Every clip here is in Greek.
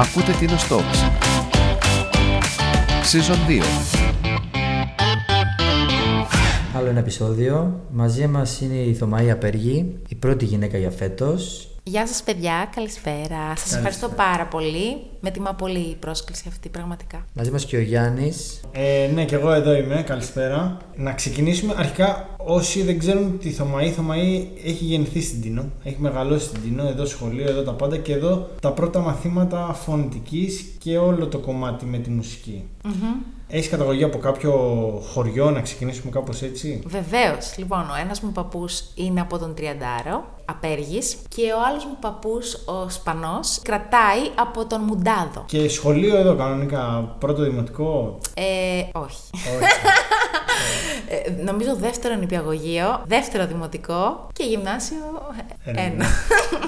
Ακούτε την Talks. Season 2. Άλλο ένα επεισόδιο. Μαζί μας είναι η Θωμαή Απεργή, η πρώτη γυναίκα για φέτος Γεια σας παιδιά, καλησπέρα. Σας ευχαριστώ πάρα πολύ. Με τιμά πολύ η πρόσκληση αυτή πραγματικά. Μαζί μας και ο Γιάννης. Ε, ναι, και εγώ εδώ είμαι. Καλησπέρα. Να ξεκινήσουμε. Αρχικά, όσοι δεν ξέρουν τη Θωμαή, η Θωμαή έχει γεννηθεί στην Τίνο. Έχει μεγαλώσει στην Τίνο, εδώ σχολείο, εδώ τα πάντα και εδώ τα πρώτα μαθήματα φωνητικής και όλο το κομμάτι με τη μουσική. Έχεις καταγωγή από κάποιο χωριό, να ξεκινήσουμε κάπως έτσι; Βεβαίως. Λοιπόν, ο ένας μου παππούς είναι από τον Τριαντάρο, απέργης, και ο άλλος μου παππούς, ο Σπανός, κρατάει από τον Μουντάδο. Και σχολείο εδώ, κανονικά, πρώτο δημοτικό; Ε, όχι. ε, νομίζω δεύτερο νηπιαγωγείο, δεύτερο δημοτικό και γυμνάσιο ένα.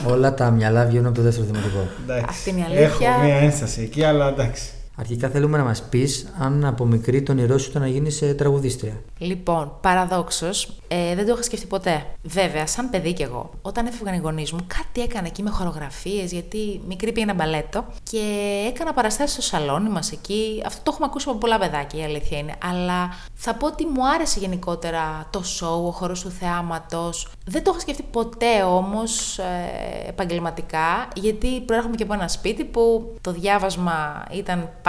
Όλα τα μυαλά βγαίνουν από το δεύτερο δημοτικό. Αυτή είναι η αλήθεια. Έχω μία ένσταση εκεί, αλλά εντάξει. Αρχικά θέλουμε να μας πεις αν από μικρή τον όνειρό σου ήταν να γίνεις ε, τραγουδίστρια. Λοιπόν, παραδόξως, ε, δεν το είχα σκεφτεί ποτέ. Βέβαια, σαν παιδί κι εγώ, όταν έφευγαν οι γονείς μου, κάτι έκανα εκεί με χορογραφίες, γιατί μικρή πήγαινα μπαλέτο και έκανα παραστάσεις στο σαλόνι μας εκεί. Αυτό το έχουμε ακούσει από πολλά παιδάκια, η αλήθεια είναι. Αλλά θα πω ότι μου άρεσε γενικότερα το σοου, ο χώρο του θεάματος. Δεν το είχα σκεφτεί ποτέ όμως ε, επαγγελματικά, γιατί προέρχομαι και από ένα σπίτι που το διάβασμα ήταν πάρα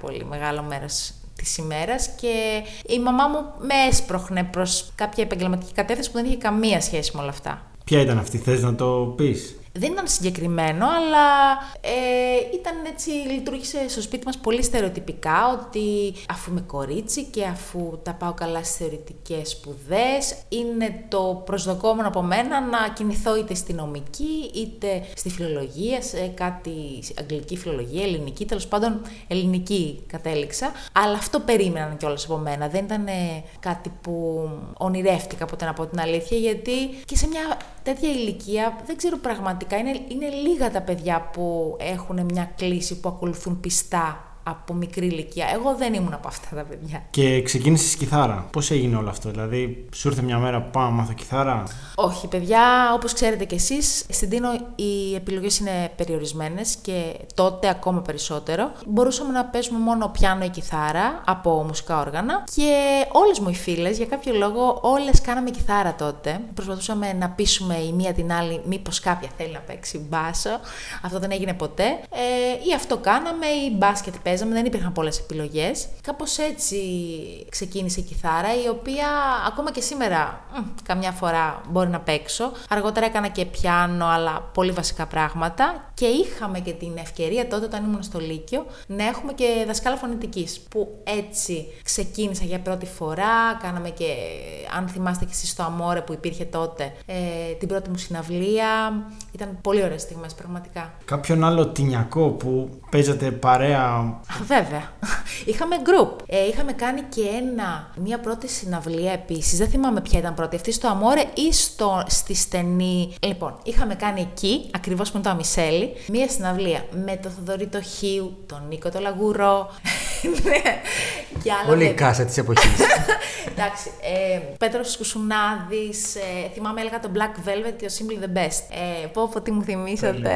πολύ μεγάλο μέρος της ημέρας και η μαμά μου με έσπροχνε προς κάποια επαγγελματική κατεύθυνση που δεν είχε καμία σχέση με όλα αυτά. Ποια ήταν αυτή, θες να το πεις; Δεν ήταν συγκεκριμένο, αλλά ε, ήταν έτσι, λειτουργήσε στο σπίτι μας πολύ στερεοτυπικά ότι αφού είμαι κορίτσι και αφού τα πάω καλά στις θεωρητικές σπουδές, είναι το προσδοκόμενο από μένα να κινηθώ είτε στη νομική, είτε στη φιλολογία, σε κάτι αγγλική φιλολογία, ελληνική, τέλος πάντων ελληνική κατέληξα. Αλλά αυτό περίμεναν κιόλας από μένα. Δεν ήταν κάτι που ονειρεύτηκα ποτέ να πω την αλήθεια, γιατί και σε μια τέτοια ηλικία δεν ξέρω πραγματικά είναι, είναι λίγα τα παιδιά που έχουν μια κλίση που ακολουθούν πιστά από μικρή ηλικία. Εγώ δεν ήμουν από αυτά τα παιδιά. Και ξεκίνησες κιθάρα. Πώς έγινε όλο αυτό, Δηλαδή, σου ήρθε μια μέρα που πάω να μάθω κιθάρα; Όχι, παιδιά, όπως ξέρετε κι εσείς, στην Τίνο οι επιλογές είναι περιορισμένες και τότε ακόμα περισσότερο. Μπορούσαμε να παίζουμε μόνο πιάνο ή κιθάρα από μουσικά όργανα και όλες μου οι φίλες, για κάποιο λόγο, όλες κάναμε κιθάρα τότε. Προσπαθούσαμε να πείσουμε η μία την άλλη, μήπως κάποια θέλει να παίξει μπάσο. Αυτό δεν έγινε ποτέ. Ε, ή αυτό κάναμε, ή μπάσκετ παίζαμε, δεν υπήρχαν πολλές επιλογές. Κάπως έτσι ξεκίνησε η κιθάρα, η οποία ακόμα και σήμερα μ, καμιά φορά μπορεί να παίξω. Αργότερα έκανα και πιάνο, αλλά πολύ βασικά πράγματα. Και είχαμε και την ευκαιρία τότε, όταν ήμουν στο Λύκειο, να έχουμε και δασκάλα φωνητικής. Που έτσι ξεκίνησα για πρώτη φορά. Κάναμε και, αν θυμάστε και εσείς στο Αμόρε που υπήρχε τότε, ε, την πρώτη μου συναυλία. Ήταν πολύ ωραίες στιγμές, πραγματικά. Κάποιον άλλο τυνιακό που παίζατε παρέα Βέβαια. Είχαμε group. Ε, είχαμε κάνει και ένα, μια πρώτη συναυλία επίσης. Δεν θυμάμαι ποια ήταν πρώτη. Αυτή στο Αμόρε ή στο, στη στενή. Λοιπόν, είχαμε κάνει εκεί, ακριβώς που είναι το Αμισέλη, μια συναυλία με τον Θοδωρή το Χίου, τον Νίκο το Λαγουρό. ναι. Και άλλα Όλη η κάσα της εποχής. Εντάξει. Ε, Πέτρος Κουσουνάδη. Ε, θυμάμαι έλεγα το Black Velvet και το Simply the Best. Ε, πω, πω τι μου θυμήσατε.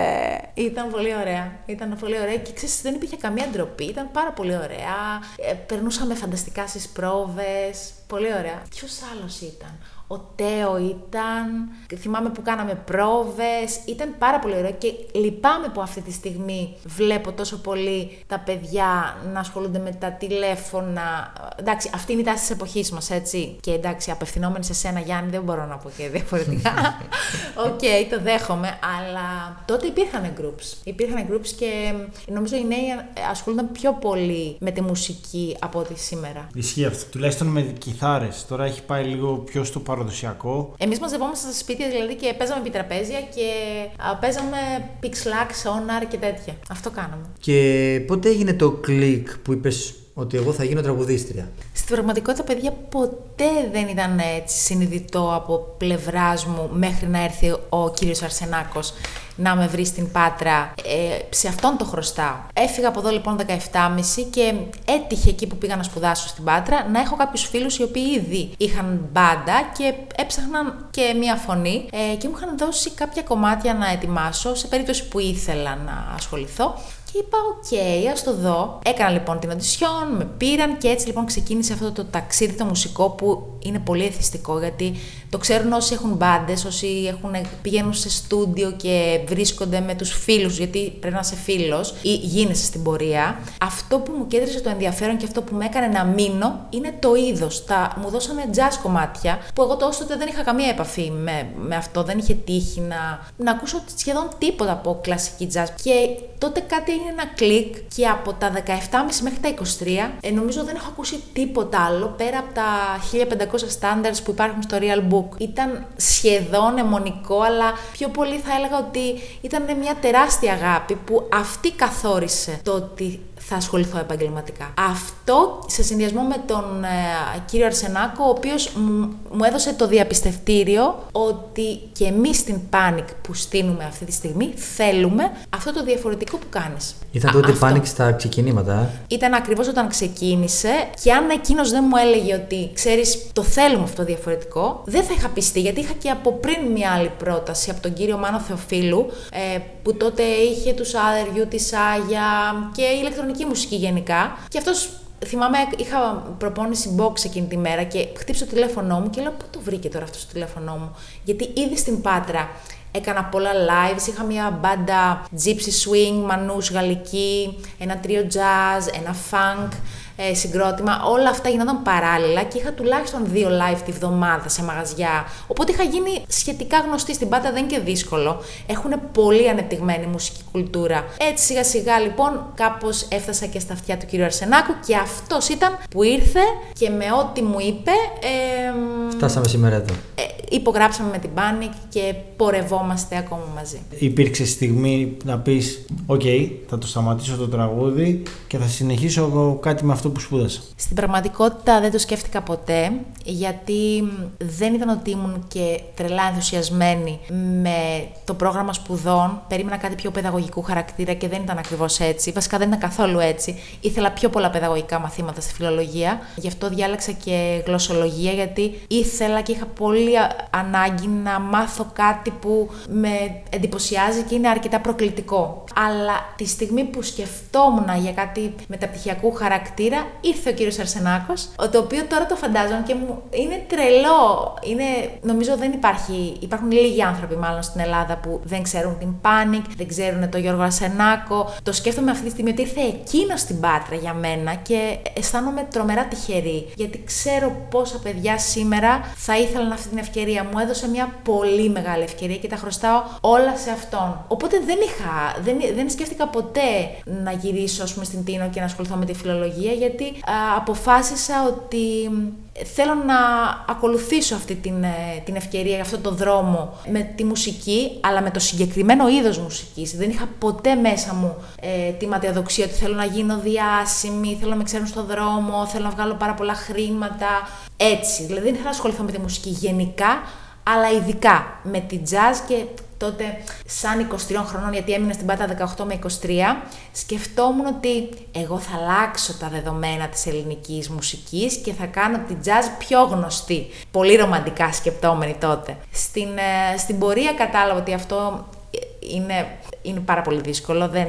Ήταν πολύ ωραία. Ήταν πολύ ωραία και ξέρεις, δεν υπήρχε καμία ντροπή. Ήταν πάρα πολύ ωραία. Ε, περνούσαμε φανταστικά στις πρόβες. Πολύ ωραία. Ποιος άλλος ήταν; Ο Τέο ήταν, θυμάμαι που κάναμε πρόβες, ήταν πάρα πολύ ωραίο και λυπάμαι που αυτή τη στιγμή βλέπω τόσο πολύ τα παιδιά να ασχολούνται με τα τηλέφωνα. Εντάξει, αυτή είναι η τάση της εποχής μας, έτσι. Και εντάξει, απευθυνόμενη σε σένα Γιάννη δεν μπορώ να πω και διαφορετικά. OK, okay, το δέχομαι, αλλά τότε υπήρχαν groups. Υπήρχαν groups και νομίζω οι νέοι ασχολούνταν πιο πολύ με τη μουσική από ό,τι σήμερα. Ισχύει αυτό, τουλάχιστον με κιθάρες. Τώρα έχει πάει λίγο πιο στο παρόν παραδοσιακό. Εμείς μαζευόμαστε στα σπίτια δηλαδή και παίζαμε επιτραπέζια και α, παίζαμε πιξλάκ, σόναρ και τέτοια. Αυτό κάναμε. Και πότε έγινε το κλικ που είπες ότι εγώ θα γίνω τραγουδίστρια; Στην πραγματικότητα, παιδιά, ποτέ δεν ήταν έτσι συνειδητό από πλευράς μου μέχρι να έρθει ο κύριος Αρσενάκος να με βρεις στην Πάτρα. Ε, σε αυτόν το χρωστάω. Έφυγα από εδώ λοιπόν 17,5 και έτυχε εκεί που πήγα να σπουδάσω στην Πάτρα να έχω κάποιους φίλους οι οποίοι ήδη είχαν μπάντα και έψαχναν και μία φωνή ε, και μου είχαν δώσει κάποια κομμάτια να ετοιμάσω σε περίπτωση που ήθελα να ασχοληθώ. Και είπα, οκ, ας το δω. Έκανα λοιπόν την οντισιόν, με πήραν και έτσι λοιπόν ξεκίνησε αυτό το ταξίδι το μουσικό που είναι πολύ εθιστικό γιατί το ξέρουν όσοι έχουν μπάντες, όσοι έχουν, πηγαίνουν σε στούντιο και βρίσκονται με τους φίλους, γιατί πρέπει να είσαι φίλος ή γίνεσαι στην πορεία. Αυτό που μου κέντρισε το ενδιαφέρον και αυτό που με έκανε να μείνω είναι το είδος. Μου δώσανε jazz κομμάτια που εγώ τόσο τότε δεν είχα καμία επαφή με, με αυτό, δεν είχε τύχει να, να ακούσω σχεδόν τίποτα από κλασική jazz. Και τότε κάτι έγινε ένα κλικ και από τα 17,5 μέχρι τα 23, ε, νομίζω δεν έχω ακούσει τίποτα άλλο πέρα από τα 1500 standards που υπάρχουν στο Real Book. Ήταν σχεδόν αιμονικό, αλλά πιο πολύ θα έλεγα ότι ήταν μια τεράστια αγάπη που αυτή καθόρισε το ότι θα ασχοληθώ επαγγελματικά. Αυτό σε συνδυασμό με τον ε, κύριο Αρσενάκο, ο οποίος μου έδωσε το διαπιστευτήριο ότι και εμείς στην Panic που στείλουμε αυτή τη στιγμή θέλουμε αυτό το διαφορετικό που κάνεις. Ήταν τότε η Panic στα ξεκινήματα. Ε; Ήταν ακριβώς όταν ξεκίνησε και αν εκείνος δεν μου έλεγε ότι ξέρεις το θέλουμε αυτό το διαφορετικό, δεν θα είχα πιστεί γιατί είχα και από πριν μια άλλη πρόταση από τον κύριο Μάνο Θεοφίλου ε, που τότε είχε τους Άδερ, τη Άγια και ηλεκτρονική ηλεκτρονική μουσική γενικά. Και αυτός θυμάμαι, είχα προπόνηση box εκείνη τη μέρα και χτύπησε το τηλέφωνό μου και λέω: Πού το βρήκε τώρα αυτός το τηλέφωνό μου; Γιατί ήδη στην Πάτρα έκανα πολλά lives, είχα μια μπάντα gypsy swing, μανούς γαλλική, ένα τρίο jazz, ένα funk ε, συγκρότημα. Όλα αυτά γινόταν παράλληλα και είχα τουλάχιστον δύο live τη βδομάδα σε μαγαζιά. Οπότε είχα γίνει σχετικά γνωστή στην Πάτρα, δεν είναι και δύσκολο. Έχουν πολύ ανεπτυγμένη μουσική κουλτούρα. Έτσι σιγά σιγά λοιπόν κάπως έφτασα και στα αυτιά του κύριου Αρσενάκου και αυτός ήταν που ήρθε και με ό,τι μου είπε. Ε, Φτάσαμε σήμερα εδώ. Ε, υπογράψαμε με την Panik και πορευόμαστε ακόμα μαζί. Υπήρξε στιγμή να πεις: Οκ, θα το σταματήσω το τραγούδι και θα συνεχίσω κάτι με αυτό που σπούδασα. Στην πραγματικότητα δεν το σκέφτηκα ποτέ, γιατί δεν ήταν ότι ήμουν και τρελά ενθουσιασμένη με το πρόγραμμα σπουδών. Περίμενα κάτι πιο παιδαγωγικού χαρακτήρα και δεν ήταν ακριβώς έτσι. Βασικά δεν ήταν καθόλου έτσι. Ήθελα πιο πολλά παιδαγωγικά μαθήματα στη φιλολογία. Γι' αυτό διάλεξα και γλωσσολογία, γιατί ήθελα και είχα πολύ ανάγκη να μάθω κάτι που με εντυπωσιάζει και είναι αρκετά προκλητικό. Αλλά τη στιγμή που σκεφτόμουν για κάτι μεταπτυχιακού χαρακτήρα, ήρθε ο κύριος Αρσενάκος, το οποίο τώρα το φαντάζομαι και μου είναι τρελό. Είναι, νομίζω δεν υπάρχει, υπάρχουν λίγοι άνθρωποι μάλλον στην Ελλάδα που δεν ξέρουν την Panic, δεν ξέρουν τον Γιώργο Αρσενάκο. Το σκέφτομαι αυτή τη στιγμή ότι ήρθε εκείνο στην Πάτρα για μένα και αισθάνομαι τρομερά τυχερή. Γιατί ξέρω πόσα παιδιά σήμερα θα ήθελαν αυτή την ευκαιρία. Μου έδωσε μια πολύ μεγάλη ευκαιρία και τα χρωστάω όλα σε αυτόν. Οπότε δεν είχα, δεν, δεν σκέφτηκα ποτέ να γυρίσω ας πούμε, στην Τίνο και να ασχοληθώ με τη φιλολογία, γιατί α, αποφάσισα ότι θέλω να ακολουθήσω αυτή την, ε, την ευκαιρία, αυτό το δρόμο με τη μουσική, αλλά με το συγκεκριμένο είδος μουσικής. Δεν είχα ποτέ μέσα μου ε, τη ματαιοδοξία ότι θέλω να γίνω διάσημη, θέλω να με ξέρουν στον δρόμο, θέλω να βγάλω πάρα πολλά χρήματα. Έτσι, δηλαδή δεν ήθελα να ασχοληθώ με τη μουσική γενικά, αλλά ειδικά με τη jazz και τότε σαν 23 χρονών, γιατί έμεινα στην Πάτα 18 με 23, σκεφτόμουν ότι εγώ θα αλλάξω τα δεδομένα της ελληνικής μουσικής και θα κάνω την jazz πιο γνωστή. Πολύ ρομαντικά σκεπτόμενη τότε. Στην, ε, στην πορεία κατάλαβα ότι αυτό είναι, είναι πάρα πολύ δύσκολο. Δεν,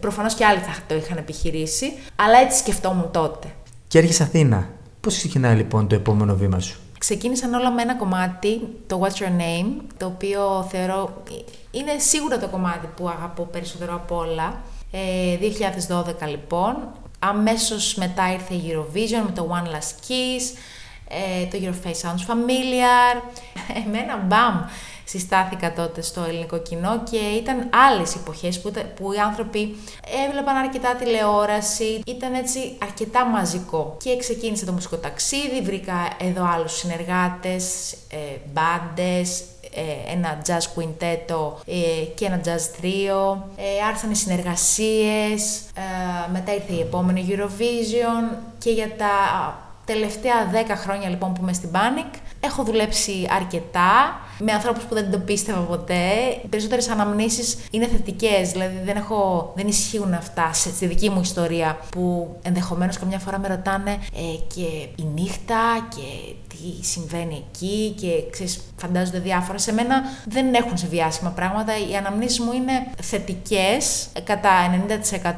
προφανώς και άλλοι θα το είχαν επιχειρήσει, αλλά έτσι σκεφτόμουν τότε. Και έρχεσαι Αθήνα. Πώς ξεκινάει λοιπόν το επόμενο βήμα σου; Ξεκίνησαν όλα με ένα κομμάτι, το What's Your Name, το οποίο θεωρώ είναι σίγουρα το κομμάτι που αγαπώ περισσότερο από όλα. Ε, 2012 λοιπόν, αμέσως μετά ήρθε η Eurovision με το One Last Kiss, ε, το Your Face Sounds Familiar, εμένα μπαμ συστάθηκα τότε στο ελληνικό κοινό και ήταν άλλες εποχές που, που οι άνθρωποι έβλεπαν αρκετά τηλεόραση, ήταν έτσι αρκετά μαζικό. Και ξεκίνησε το μουσικό ταξίδι, βρήκα εδώ άλλους συνεργάτες, ε, μπάντες, ε, ένα jazz quintetto ε, και ένα jazz trio. Ε, άρχισαν οι συνεργασίες, ε, μετά ήρθε η επόμενη Eurovision και για τα τελευταία 10 χρόνια λοιπόν που είμαι στην Panic έχω δουλέψει αρκετά με ανθρώπους που δεν το πίστευα ποτέ. Οι περισσότερες αναμνήσεις είναι θετικές, δηλαδή δεν, έχω, δεν ισχύουν αυτά σε, στη δική μου ιστορία που ενδεχομένως καμιά φορά με ρωτάνε ε, και η νύχτα και τι συμβαίνει εκεί και ξέρεις, φαντάζονται διάφορα. Σε μένα δεν έχουν συμβεί άσχημα πράγματα. Οι αναμνήσεις μου είναι θετικές κατά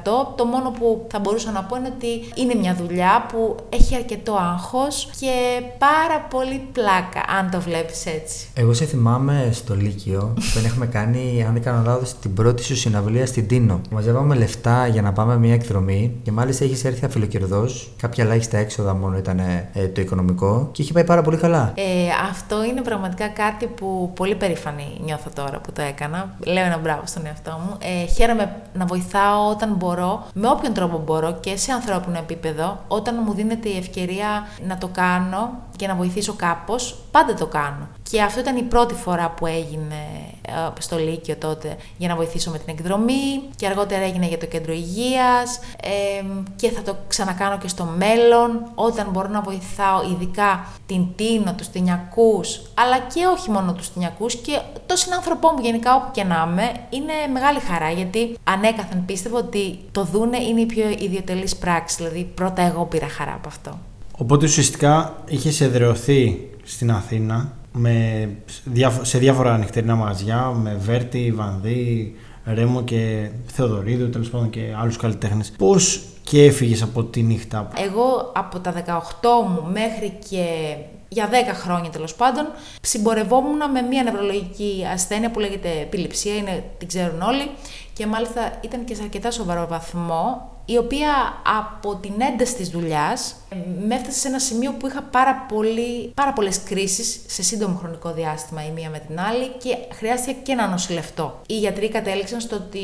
90%. Το μόνο που θα μπορούσα να πω είναι ότι είναι μια δουλειά που έχει αρκετό άγχος και πάρα πολύ πλάκα, αν το βλέπεις έτσι. Εγώ σε θυμάμαι στο Λύκειο που έχουμε κάνει, αν δεν κάνω λάθος, την πρώτη σου συναυλία στην Τίνο. Μαζεύαμε λεφτά για να πάμε μια εκδρομή και μάλιστα έχεις έρθει αφιλοκερδός. Κάποια ελάχιστα έξοδα μόνο ήταν ε, το οικονομικό και είχε πάει πάρα πολύ καλά. Ε, αυτό είναι πραγματικά κάτι που πολύ περήφανη νιώθω τώρα που το έκανα. Λέω ένα μπράβο στον εαυτό μου. Ε, χαίρομαι να βοηθάω όταν μπορώ, με όποιον τρόπο μπορώ και σε ανθρώπινο επίπεδο, όταν μου δίνεται η ευκαιρία να το κάνω και να βοηθήσω κάπως, πάντα το κάνω. Και αυτό ήταν η πρώτη φορά που έγινε ε, στο Λύκειο τότε για να βοηθήσω με την εκδρομή και αργότερα έγινε για το κέντρο υγείας ε, και θα το ξανακάνω και στο μέλλον όταν μπορώ να βοηθάω ειδικά την Τίνο, τους Τινιακούς αλλά και όχι μόνο τους Τινιακούς και το συνάνθρωπό μου γενικά όπου και να είμαι είναι μεγάλη χαρά γιατί ανέκαθεν πίστευα ότι το δούνε είναι η πιο ιδιωτελής πράξη δηλαδή πρώτα εγώ πήρα χαρά από αυτό. Οπότε ουσιαστικά είχες εδρεωθεί στην Αθήνα με, σε διάφορα νυχτερινά μαγαζιά με Βέρτη, Βανδί, Ρέμο και Θεοδωρίδου, τέλος πάντων και άλλους καλλιτέχνες. Πώς και έφυγες από τη νύχτα; Εγώ από τα 18 μου μέχρι και για 10 χρόνια τέλος πάντων, συμπορευόμουν με μια νευρολογική ασθένεια που λέγεται επιληψία, είναι, την ξέρουν όλοι, και μάλιστα ήταν και σε αρκετά σοβαρό βαθμό η οποία από την ένταση της δουλειάς με έφτασε σε ένα σημείο που είχα πάρα, πολύ, πάρα πολλές κρίσεις σε σύντομο χρονικό διάστημα η μία με την άλλη και χρειάστηκε και να νοσηλευτώ. Οι γιατροί κατέληξαν στο ότι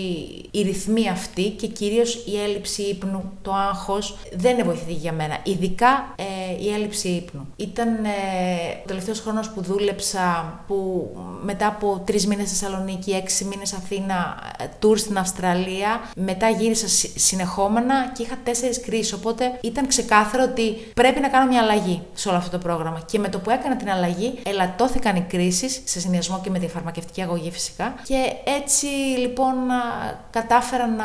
η ρυθμή αυτή και κυρίως η έλλειψη ύπνου, το άγχος δεν είναι βοηθητική για μένα, ειδικά ε, η έλλειψη ύπνου. Ήταν ε, ο τελευταίος χρόνος που δούλεψα που μετά από τρεις μήνες Θεσσαλονίκη, έξι μήνες Αθήνα, τουρ στην Αυστραλία, μετά γύρισα συνεχόμενα και είχα τέσσερις κρίσεις. Οπότε ήταν ξεκάθαρο ότι πρέπει να κάνω μια αλλαγή σε όλο αυτό το πρόγραμμα. Και με το που έκανα την αλλαγή, ελαττώθηκαν οι κρίσεις, σε συνδυασμό και με τη φαρμακευτική αγωγή φυσικά. Και έτσι λοιπόν κατάφερα να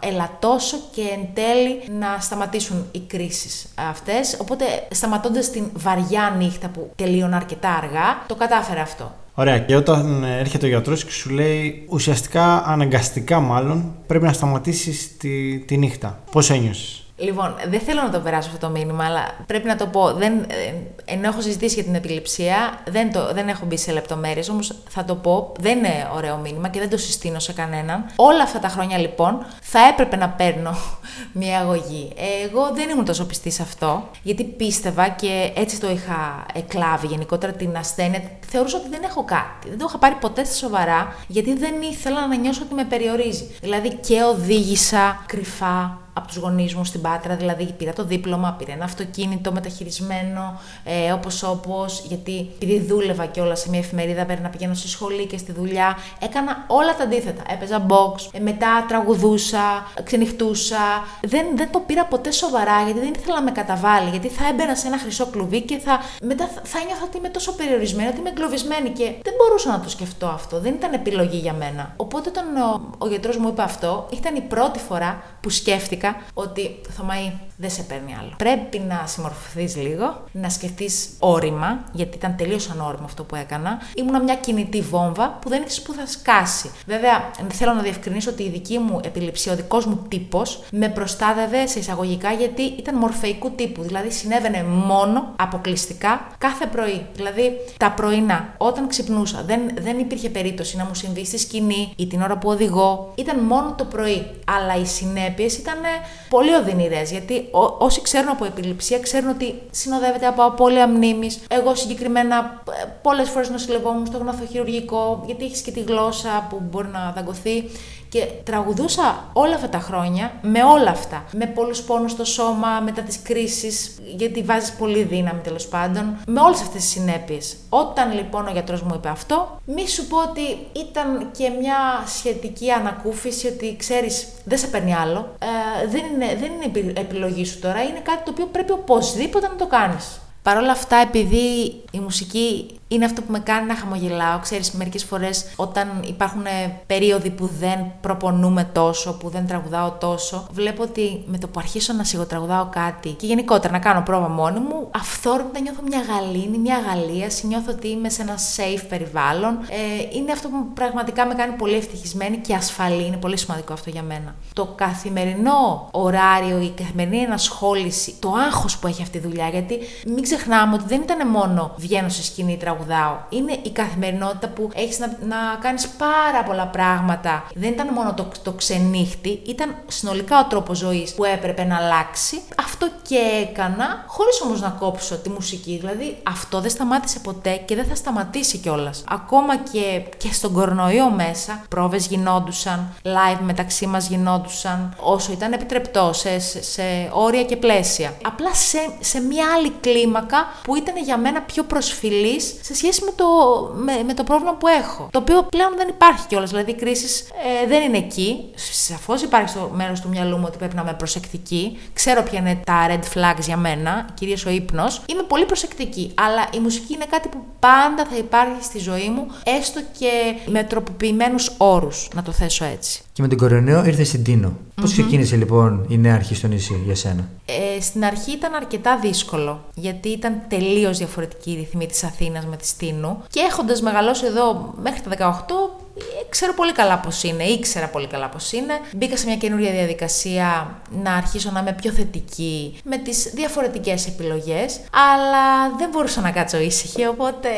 ελαττώσω και εν τέλει να σταματήσουν οι κρίσεις αυτές. Οπότε σταματώντας την βαριά νύχτα που τελείωνα αρκετά αργά, το κατάφερα αυτό. Ωραία. Και όταν έρχεται ο γιατρός και σου λέει ουσιαστικά αναγκαστικά μάλλον πρέπει να σταματήσεις τη, τη νύχτα. Πώς ένιωσες; Λοιπόν, δεν θέλω να το περάσω αυτό το μήνυμα, αλλά πρέπει να το πω. Δεν, ε, ενώ έχω συζητήσει για την επιληψία, δεν, το, δεν έχω μπει σε λεπτομέρειες, όμως θα το πω. Δεν είναι ωραίο μήνυμα και δεν το συστήνω σε κανέναν. Όλα αυτά τα χρόνια λοιπόν θα έπρεπε να παίρνω μια αγωγή. Εγώ δεν ήμουν τόσο πιστή σε αυτό, γιατί πίστευα και έτσι το είχα εκλάβει γενικότερα την ασθένεια. Θεωρούσα ότι δεν έχω κάτι. Δεν το είχα πάρει ποτέ στα σοβαρά, γιατί δεν ήθελα να νιώσω ότι με περιορίζει. Δηλαδή και οδήγησα κρυφά από τους γονείς μου στην Πάτρα, δηλαδή πήρα το δίπλωμα, πήρα ένα αυτοκίνητο μεταχειρισμένο, ε, όπως όπως, γιατί επειδή δούλευα και όλα σε μια εφημερίδα, πρέπει να πηγαίνω στη σχολή και στη δουλειά. Έκανα όλα τα αντίθετα. Έπαιζα box, ε, μετά τραγουδούσα, ξενυχτούσα. Δεν, δεν το πήρα ποτέ σοβαρά, γιατί δεν ήθελα να με καταβάλει, γιατί θα έμπαινα σε ένα χρυσό κλουβί και θα, μετά θα, θα ένιωθα ότι είμαι τόσο περιορισμένη, ότι είμαι εγκλωβισμένη και δεν μπορούσα να το σκεφτώ αυτό. Δεν ήταν επιλογή για μένα. Οπότε όταν ο, ο γιατρός μου είπε αυτό, ήταν η πρώτη φορά που σκέφτηκα ότι Θωμαή δεν σε παίρνει άλλο. Πρέπει να συμμορφωθείς λίγο, να σκεφτείς όρημα, γιατί ήταν τελείως ανώριμο αυτό που έκανα. Ήμουνα μια κινητή βόμβα που δεν ήξερε που θα σκάσει. Βέβαια, θέλω να διευκρινίσω ότι η δική μου επιληψία, ο δικός μου τύπος, με προστάδευε σε εισαγωγικά γιατί ήταν μορφεϊκού τύπου. Δηλαδή, συνέβαινε μόνο αποκλειστικά κάθε πρωί. Δηλαδή, τα πρωινά, όταν ξυπνούσα, δεν, δεν υπήρχε περίπτωση να μου συμβεί στη σκηνή ή την ώρα που οδηγώ. Ήταν μόνο το πρωί. Αλλά οι συνέπειες ήταν πολύ οδυνηρές. Γιατί ό, όσοι ξέρουν από επιληψία ξέρουν ότι συνοδεύεται από απώλεια μνήμης. Εγώ συγκεκριμένα ε, πολλές φορές νοσηλευόμουν στο γνωθοχειρουργικό, γιατί έχεις και τη γλώσσα που μπορεί να δαγκωθεί. Και τραγουδούσα όλα αυτά τα χρόνια με όλα αυτά. Με πολλούς πόνους στο σώμα, μετά τις κρίσεις, γιατί βάζεις πολύ δύναμη τέλος πάντων. Με όλες αυτές τις συνέπειες. Όταν λοιπόν ο γιατρός μου είπε αυτό, μη σου πω ότι ήταν και μια σχετική ανακούφιση ότι ξέρεις, δεν σε παίρνει άλλο. Ε, δεν, είναι, δεν είναι επιλογή σου τώρα, είναι κάτι το οποίο πρέπει οπωσδήποτε να το κάνεις. Παρ' όλα αυτά, επειδή η μουσική Είναι αυτό που με κάνει να χαμογελάω. Ξέρεις, μερικές φορές όταν υπάρχουν περίοδοι που δεν προπονούμε τόσο, που δεν τραγουδάω τόσο, βλέπω ότι με το που αρχίσω να σιγοτραγουδάω κάτι και γενικότερα να κάνω πρόβα μόνη μου, αυθόρμητα νιώθω μια γαλήνη, μια γαλίαση, νιώθω ότι είμαι σε ένα safe περιβάλλον. Ε, είναι αυτό που πραγματικά με κάνει πολύ ευτυχισμένη και ασφαλή. Είναι πολύ σημαντικό αυτό για μένα. Το καθημερινό ωράριο, η καθημερινή ενασχόληση, το άγχος που έχει αυτή η δουλειά, γιατί μην ξεχνάμε ότι δεν ήταν μόνο βγαίνω σε σκηνή, τραγουδάω. Είναι η καθημερινότητα που έχεις να, να κάνεις πάρα πολλά πράγματα. Δεν ήταν μόνο το, το ξενύχτη, ήταν συνολικά ο τρόπος ζωής που έπρεπε να αλλάξει. Αυτό και έκανα, χωρίς όμως να κόψω τη μουσική. Δηλαδή, αυτό δεν σταμάτησε ποτέ και δεν θα σταματήσει κιόλας. Ακόμα και, και στον κορονοϊό μέσα, πρόβες γινόντουσαν, live μεταξύ μας γινόντουσαν, όσο ήταν επιτρεπτό, σε, σε, σε όρια και πλαίσια. Απλά σε, σε μια άλλη κλίμακα που ήταν για μένα πιο προσφυλής σε σχέση με το, με, με το πρόβλημα που έχω. Το οποίο πλέον δεν υπάρχει κιόλας. Δηλαδή, η κρίση ε, δεν είναι εκεί. Σαφώς υπάρχει στο μέρος του μυαλού μου ότι πρέπει να είμαι προσεκτική. Ξέρω ποια είναι τα red flags για μένα, κυρίως ο ύπνος. Είμαι πολύ προσεκτική. Αλλά η μουσική είναι κάτι που πάντα θα υπάρχει στη ζωή μου, έστω και με τροποποιημένους όρους, να το θέσω έτσι. Και με τον κορονοϊό ήρθε στην Τίνο. Mm-hmm. Πώ ξεκίνησε λοιπόν η νέα αρχή στο νησί για σένα, ε, Στην αρχή ήταν αρκετά δύσκολο, γιατί ήταν τελείως διαφορετική η ρυθμή της Αθήνας με της Τίνου. Και έχοντας μεγαλώσει εδώ μέχρι τα 18, ξέρω πολύ καλά πώς είναι, ήξερα πολύ καλά πώς είναι. Μπήκα σε μια καινούρια διαδικασία να αρχίσω να είμαι πιο θετική με τις διαφορετικές επιλογές, αλλά δεν μπορούσα να κάτσω ήσυχη, οπότε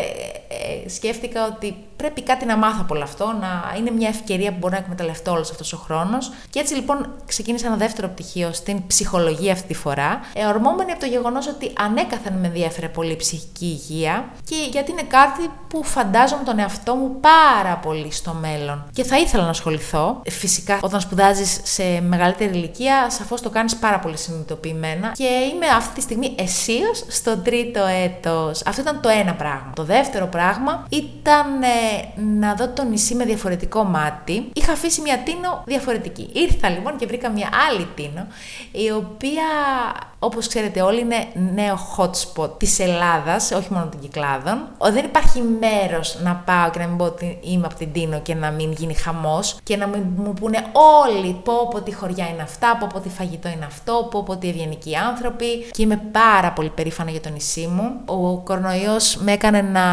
ε, σκέφτηκα ότι πρέπει κάτι να μάθω από όλο αυτό, να είναι μια ευκαιρία που μπορώ να εκμεταλλευτώ όλος αυτός ο χρόνος. Και έτσι λοιπόν ξεκίνησα ένα δεύτερο πτυχίο στην ψυχολογία αυτή τη φορά, εορμόμενη από το γεγονός ότι ανέκαθεν με ενδιαφέρε πολύ η ψυχική υγεία και γιατί είναι κάτι που φαντάζομαι τον εαυτό μου πάρα πολύ στο μέλλον. Και θα ήθελα να ασχοληθώ. Φυσικά, όταν σπουδάζεις σε μεγαλύτερη ηλικία, σαφώς το κάνεις πάρα πολύ συνειδητοποιημένα και είμαι αυτή τη στιγμή αισίως στο τρίτο έτος. Αυτό ήταν το ένα πράγμα. Το δεύτερο πράγμα ήταν ε, να δω το νησί με διαφορετικό μάτι. Είχα αφήσει μια τίνο διαφορετική. Ήρθα λοιπόν και βρήκα μια άλλη τίνο, η οποία Όπως ξέρετε, όλοι είναι νέο hotspot της Ελλάδας, όχι μόνο των κυκλάδων. Δεν υπάρχει μέρος να πάω και να μην πω ότι είμαι από την Τίνο και να μην γίνει χαμός και να μην μου πούνε όλοι πω πω τι χωριά είναι αυτά, πω πω τι φαγητό είναι αυτό, πω πω τι ευγενικοί άνθρωποι. Και είμαι πάρα πολύ περήφανα για το νησί μου. Ο κορονοϊός με έκανε να,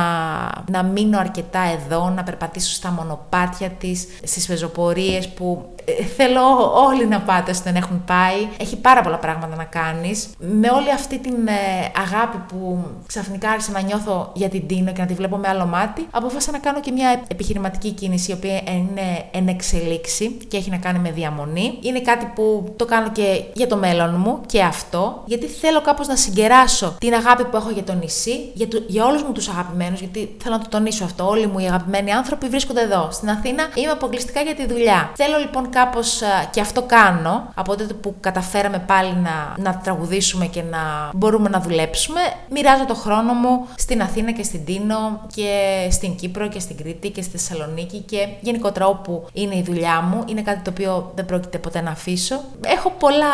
να μείνω αρκετά εδώ, να περπατήσω στα μονοπάτια της, στις πεζοπορίες που ε, θέλω όλοι να πάτε όσοι δεν έχουν πάει. Έχει πάρα πολλά πράγματα να κάνεις. Με όλη αυτή την ε, αγάπη που ξαφνικά άρχισα να νιώθω για την Τίνο και να τη βλέπω με άλλο μάτι, αποφάσισα να κάνω και μια επιχειρηματική κίνηση, η οποία είναι εν εξελίξη και έχει να κάνει με διαμονή. Είναι κάτι που το κάνω και για το μέλλον μου και αυτό, γιατί θέλω κάπως να συγκεράσω την αγάπη που έχω για το νησί, για, το, για όλους μου τους αγαπημένους, γιατί θέλω να το τονίσω αυτό. Όλοι μου οι αγαπημένοι άνθρωποι βρίσκονται εδώ. Στην Αθήνα είμαι αποκλειστικά για τη δουλειά. Θέλω λοιπόν κάπως και αυτό κάνω από τότε που καταφέραμε πάλι να, να τραγουδήσουμε και να μπορούμε να δουλέψουμε. Μοιράζω το χρόνο μου στην Αθήνα και στην Τίνο και στην Κύπρο και στην Κρήτη και στη Θεσσαλονίκη και γενικότερα όπου είναι η δουλειά μου. Είναι κάτι το οποίο δεν πρόκειται ποτέ να αφήσω. Έχω πολλά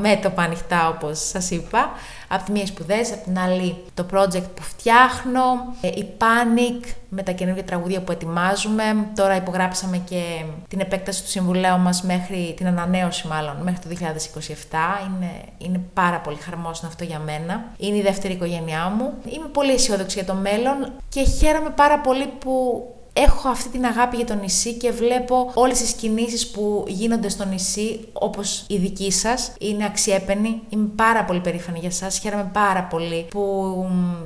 μέτωπα ανοιχτά όπως σας είπα. Από τη μία σπουδές, από την άλλη το project που φτιάχνω, ε, η Panic με τα καινούργια τραγούδια που ετοιμάζουμε. Τώρα υπογράψαμε και την επέκταση του συμβουλέου μας μέχρι την ανανέωση μάλλον μέχρι το 2027. Είναι, είναι πάρα πολύ χαρμόσυνο αυτό για μένα. Είναι η δεύτερη οικογένειά μου. Είμαι πολύ αισιόδοξη για το μέλλον και χαίρομαι πάρα πολύ που έχω αυτή την αγάπη για το νησί και βλέπω όλες τις κινήσεις που γίνονται στο νησί όπως η δική σας είναι αξιέπαινη. Είμαι πάρα πολύ περήφανη για σας. Χαίρομαι πάρα πολύ που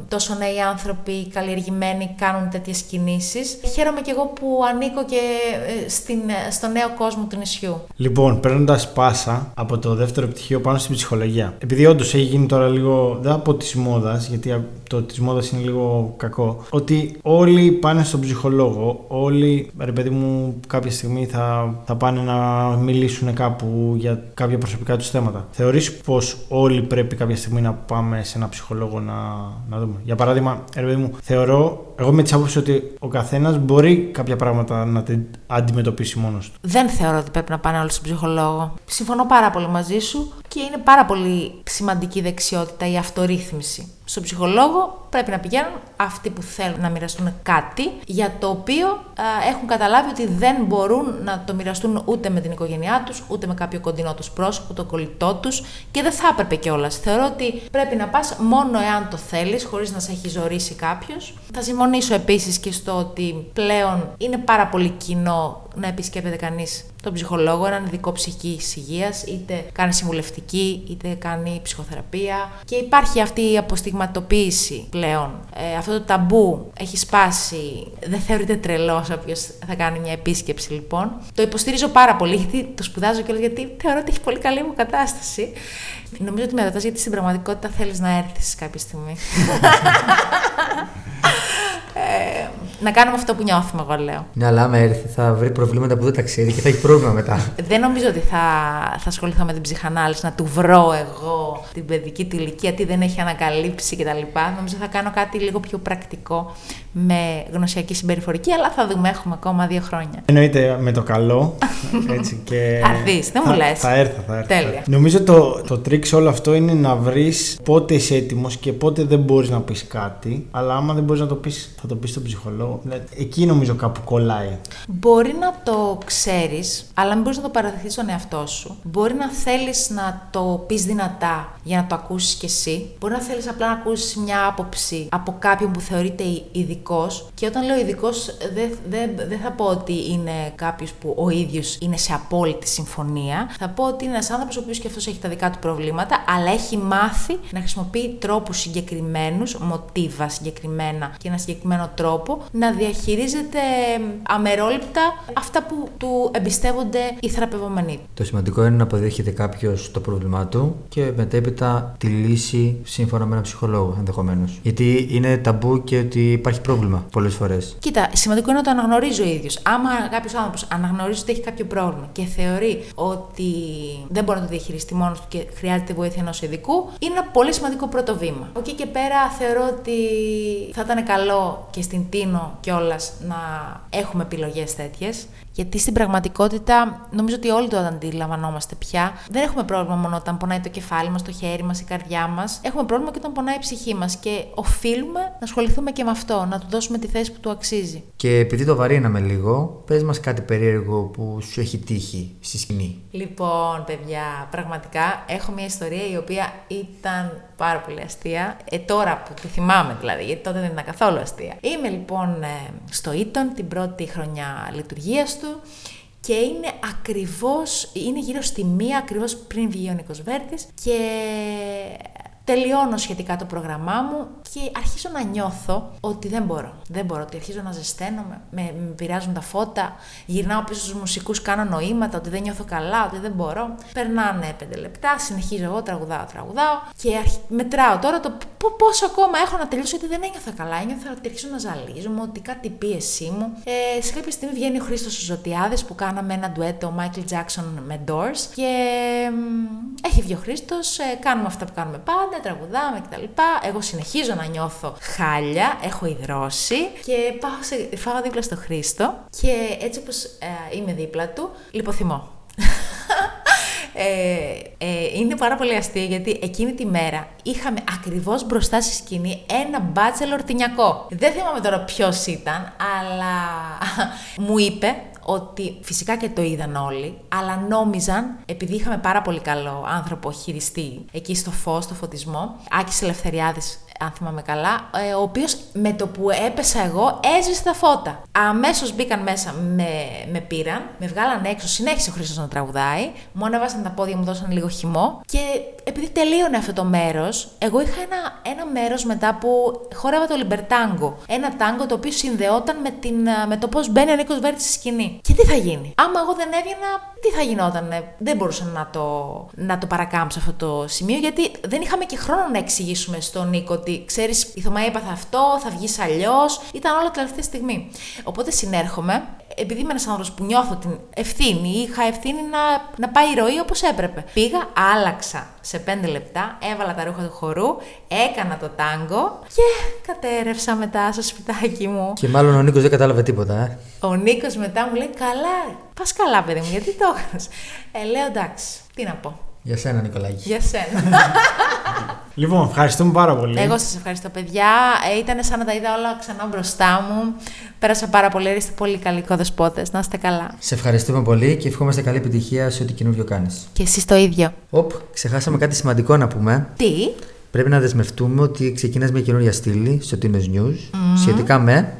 τόσο νέοι άνθρωποι καλλιεργημένοι κάνουν τέτοιες κινήσεις. Χαίρομαι και εγώ που ανήκω και ε, στην, ε, στο νέο κόσμο του νησιού. Λοιπόν, παίρνοντας πάσα από το δεύτερο πτυχίο πάνω στην ψυχολογία. Επειδή όντως έχει γίνει τώρα λίγο, δεν από της μόδας, γιατί το της μόδας είναι λίγο κακό, ότι όλοι πάνε στον ψυχολόγο όλοι, ρε παιδί μου, κάποια στιγμή θα, θα πάνε να μιλήσουν κάπου για κάποια προσωπικά τους θέματα. Θεωρείς πως όλοι πρέπει κάποια στιγμή να πάμε σε ένα ψυχολόγο να, να δούμε. Για παράδειγμα, ρε παιδί μου, θεωρώ, εγώ με της άποψης ότι ο καθένας μπορεί κάποια πράγματα να την αντιμετωπίσει μόνος του. Δεν θεωρώ ότι πρέπει να πάνε όλοι στον ψυχολόγο. Συμφωνώ πάρα πολύ μαζί σου και είναι πάρα πολύ σημαντική δεξιότητα η αυτορύθμιση. Στον ψυχολόγο πρέπει να πηγαίνουν αυτοί που θέλουν να μοιραστούν κάτι για το οποίο α, έχουν καταλάβει ότι δεν μπορούν να το μοιραστούν ούτε με την οικογένειά τους, ούτε με κάποιο κοντινό τους πρόσωπο, το κολλητό τους και δεν θα έπρεπε κιόλας. Θεωρώ ότι πρέπει να πας μόνο εάν το θέλεις, χωρίς να σε έχει ζωρίσει κάποιος. Θα συμφωνήσω επίσης και στο ότι πλέον είναι πάρα πολύ κοινό να επισκέπτεται κανείς τον ψυχολόγο, έναν ειδικό ψυχική υγείας, είτε κάνει συμβουλευτική, είτε κάνει ψυχοθεραπεία. Και υπάρχει αυτή η αποστιγματοποίηση πλέον. Ε, αυτό το ταμπού έχει σπάσει. Δεν θεωρείται τρελός όποιος θα κάνει μια επίσκεψη λοιπόν. Το υποστηρίζω πάρα πολύ γιατί το σπουδάζω κιόλας γιατί θεωρώ ότι έχει πολύ καλή μου κατάσταση. Νομίζω ότι με ρωτάς γιατί στην πραγματικότητα θέλεις να έρθεις κάποια στιγμή. ε, να κάνουμε αυτό που νιώθουμε, εγώ λέω. Ναι, αλλά άμα έρθει θα βρει προβλήματα που δεν τα ξέρει και θα έχει πρόβλημα μετά. Δεν νομίζω ότι θα, θα ασχοληθώ με την ψυχανάλυση, να του βρω εγώ την παιδική του ηλικία, τι δεν έχει ανακαλύψει κτλ. Νομίζω θα κάνω κάτι λίγο πιο πρακτικό με γνωσιακή συμπεριφορική, αλλά θα δούμε, έχουμε ακόμα δύο χρόνια. Εννοείται με το καλό. Έτσι, και... θα έρθει, δεν μου λες. Θα έρθω, θα έρθω. Τέλεια. Νομίζω το, το τρικ σε όλο αυτό είναι να βρεις πότε είσαι έτοιμος και πότε δεν μπορείς να πεις κάτι. Αλλά άμα δεν μπορείς να το πεις, θα το πεις στον ψυχολόγο. Δηλαδή, εκεί νομίζω κάπου κολλάει. Μπορεί να το ξέρεις, αλλά μην μπορείς να το παραδεχθείς στον εαυτό σου. Μπορεί να θέλεις να το πεις δυνατά για να το ακούσεις κι εσύ. Μπορεί να θέλεις απλά να ακούσεις μια άποψη από κάποιον που θεωρείται ειδικό. Και όταν λέω ειδικός, δεν δε, δε θα πω ότι είναι κάποιος που ο ίδιος είναι σε απόλυτη συμφωνία. Θα πω ότι είναι ένας άνθρωπος ο οποίος και αυτός έχει τα δικά του προβλήματα, αλλά έχει μάθει να χρησιμοποιεί τρόπους συγκεκριμένους, μοτίβα συγκεκριμένα και ένα συγκεκριμένο τρόπο να διαχειρίζεται αμερόληπτα αυτά που του εμπιστεύονται οι θεραπευόμενοι. Το σημαντικό είναι να αποδέχεται κάποιος το πρόβλημά του και μετέπειτα τη λύση σύμφωνα με έναν ψυχολόγο ενδεχομένως. Γιατί είναι ταμπού και ότι υπάρχει πρόβλημα πολλές φορές. Κοίτα, σημαντικό είναι να το αναγνωρίζει ο ίδιος. Άμα κάποιος άνθρωπος αναγνωρίζει ότι έχει κάποιο πρόβλημα και θεωρεί ότι δεν μπορεί να το διαχειριστεί μόνος του και χρειάζεται βοήθεια ενός ειδικού, είναι ένα πολύ σημαντικό πρώτο βήμα. Από εκεί και πέρα θεωρώ ότι θα ήταν καλό και στην Τίνο κιόλας να έχουμε επιλογές τέτοιες. Γιατί στην πραγματικότητα νομίζω ότι όλοι το αντιλαμβανόμαστε πια. Δεν έχουμε πρόβλημα μόνο όταν πονάει το κεφάλι μας, το χέρι μας, η καρδιά μας. Έχουμε πρόβλημα και όταν πονάει η ψυχή μας. Και οφείλουμε να ασχοληθούμε και με αυτό, να του δώσουμε τη θέση που του αξίζει. Και επειδή το βαρύναμε λίγο, πες μας κάτι περίεργο που σου έχει τύχει στη σκηνή. Λοιπόν, παιδιά, πραγματικά έχω μια ιστορία η οποία ήταν πάρα πολύ αστεία. Ε, τώρα που τη θυμάμαι δηλαδή, γιατί τότε δεν ήταν καθόλου αστεία. Είμαι λοιπόν ε, στο Ήτον την πρώτη χρονιά λειτουργίας του και είναι ακριβώς, είναι γύρω στη μία ακριβώς πριν βγει ο Νίκος Βέρτης και τελειώνω σχετικά το πρόγραμμά μου και αρχίζω να νιώθω ότι δεν μπορώ. Δεν μπορώ, ότι αρχίζω να ζεσταίνομαι, με, με πειράζουν τα φώτα, γυρνάω πίσω στους μουσικούς, κάνω νοήματα, ότι δεν νιώθω καλά, ότι δεν μπορώ. Περνάνε πέντε λεπτά, συνεχίζω εγώ, τραγουδάω, τραγουδάω και αρχ... μετράω τώρα το πόσο ακόμα έχω να τελειώσω, ότι δεν ένιωθα καλά. Ένιωθα ότι αρχίζω να ζαλίζομαι, ότι κάτι πίεσή μου. Ε, σε κάποια στιγμή βγαίνει ο Χρήστος Ζωτιάδε που κάναμε ένα ντουέτο Michael Jackson με Doors και έχει βγει ο Χρήστος, ε, κάνουμε αυτά που κάνουμε πάντα τραγουδάμε κτλ. Εγώ συνεχίζω να νιώθω χάλια, έχω υδρώσει και πάω, σε, πάω δίπλα στο Χρήστο και έτσι όπως ε, είμαι δίπλα του, λιποθυμώ. Ε, ε, είναι πάρα πολύ αστείο γιατί εκείνη τη μέρα είχαμε ακριβώς μπροστά στη σκηνή ένα μπάτσελορ τυνιακό. Δεν θυμάμαι τώρα ποιος ήταν, αλλά μου είπε ότι φυσικά και το είδαν όλοι, αλλά νόμιζαν, επειδή είχαμε πάρα πολύ καλό άνθρωπο χειριστή εκεί στο φως, στο φωτισμό, Άκης Ελευθεριάδης αν θυμάμαι καλά, ε, ο οποίος με το που έπεσα εγώ έσβησε τα φώτα. Αμέσως μπήκαν μέσα, με, με πήραν, με βγάλαν έξω, συνέχισε ο Χρήστος να τραγουδάει, μου ανέβασαν τα πόδια μου, δώσαν λίγο χυμό και επειδή τελείωνε αυτό το μέρος, εγώ είχα ένα, ένα μέρος μετά που χόρευα το Λιμπερτάγκο. Ένα τάγκο το οποίο συνδεόταν με, την, με το πώς μπαίνει ο Νίκος Βέρτης στη σκηνή. Και τι θα γίνει; Άμα εγώ δεν έβγαινα, τι θα γινόταν. Δεν μπορούσα να το, να το παρακάμψω αυτό το σημείο, γιατί δεν είχαμε και χρόνο να εξηγήσουμε στον Νίκο ότι ξέρεις, η Θωμά έπαθα αυτό, θα βγεις αλλιώς. Ήταν όλα τελευταία στιγμή. Οπότε συνέρχομαι, επειδή είμαι ένας άνθρωπος που νιώθω την ευθύνη, είχα ευθύνη να, να πάει η ροή όπως έπρεπε. Πήγα, άλλαξα σε πέντε λεπτά, έβαλα τα ρούχα του χορού, έκανα το τάγκο και κατέρευσα μετά στο σπιτάκι μου. Και μάλλον ο Νίκος δεν κατάλαβε τίποτα, ε. Ο Νίκος μετά μου λέει: Καλά, πας καλά, παιδί μου, γιατί το έκανες; Ε, λέω εντάξει, τι να πω. Για σένα, Νικολάκη. Για σένα. Λοιπόν, ευχαριστούμε πάρα πολύ. Εγώ σας ευχαριστώ, παιδιά. Ε, ήταν σαν να τα είδα όλα ξανά μπροστά μου. Πέρασα πάρα πολύ. Είστε πολύ καλοί κοδεσπότες. Να είστε καλά. Σε ευχαριστούμε πολύ και ευχόμαστε καλή επιτυχία σε ό,τι καινούριο κάνεις. Και εσείς το ίδιο. Οπ, ξεχάσαμε κάτι σημαντικό να πούμε. Τι; Πρέπει να δεσμευτούμε ότι ξεκινάς μια καινούρια στήλη στο Tinos News σχετικά με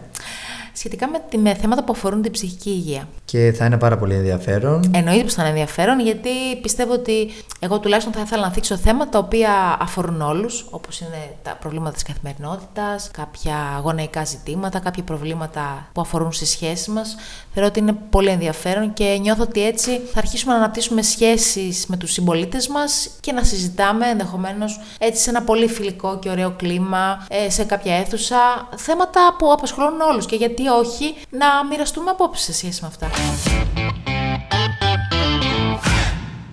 σχετικά με, τη- με θέματα που αφορούν την ψυχική υγεία. και θα είναι πάρα πολύ ενδιαφέρον. Εννοείται πως θα είναι ενδιαφέρον, γιατί πιστεύω ότι εγώ τουλάχιστον θα ήθελα να θίξω θέματα τα οποία αφορούν όλους, όπως είναι τα προβλήματα της καθημερινότητας, κάποια γονεϊκά ζητήματα, κάποια προβλήματα που αφορούν στι σχέσει μας. Θεωρώ ότι είναι πολύ ενδιαφέρον και νιώθω ότι έτσι θα αρχίσουμε να αναπτύσσουμε σχέσεις με τους συμπολίτες μας και να συζητάμε ενδεχομένως έτσι σε ένα πολύ φιλικό και ωραίο κλίμα, ε, σε κάποια αίθουσα, θέματα που απασχολούν όλους. Και γιατί όχι, να μοιραστούμε απόψεις σε σχέση με αυτά.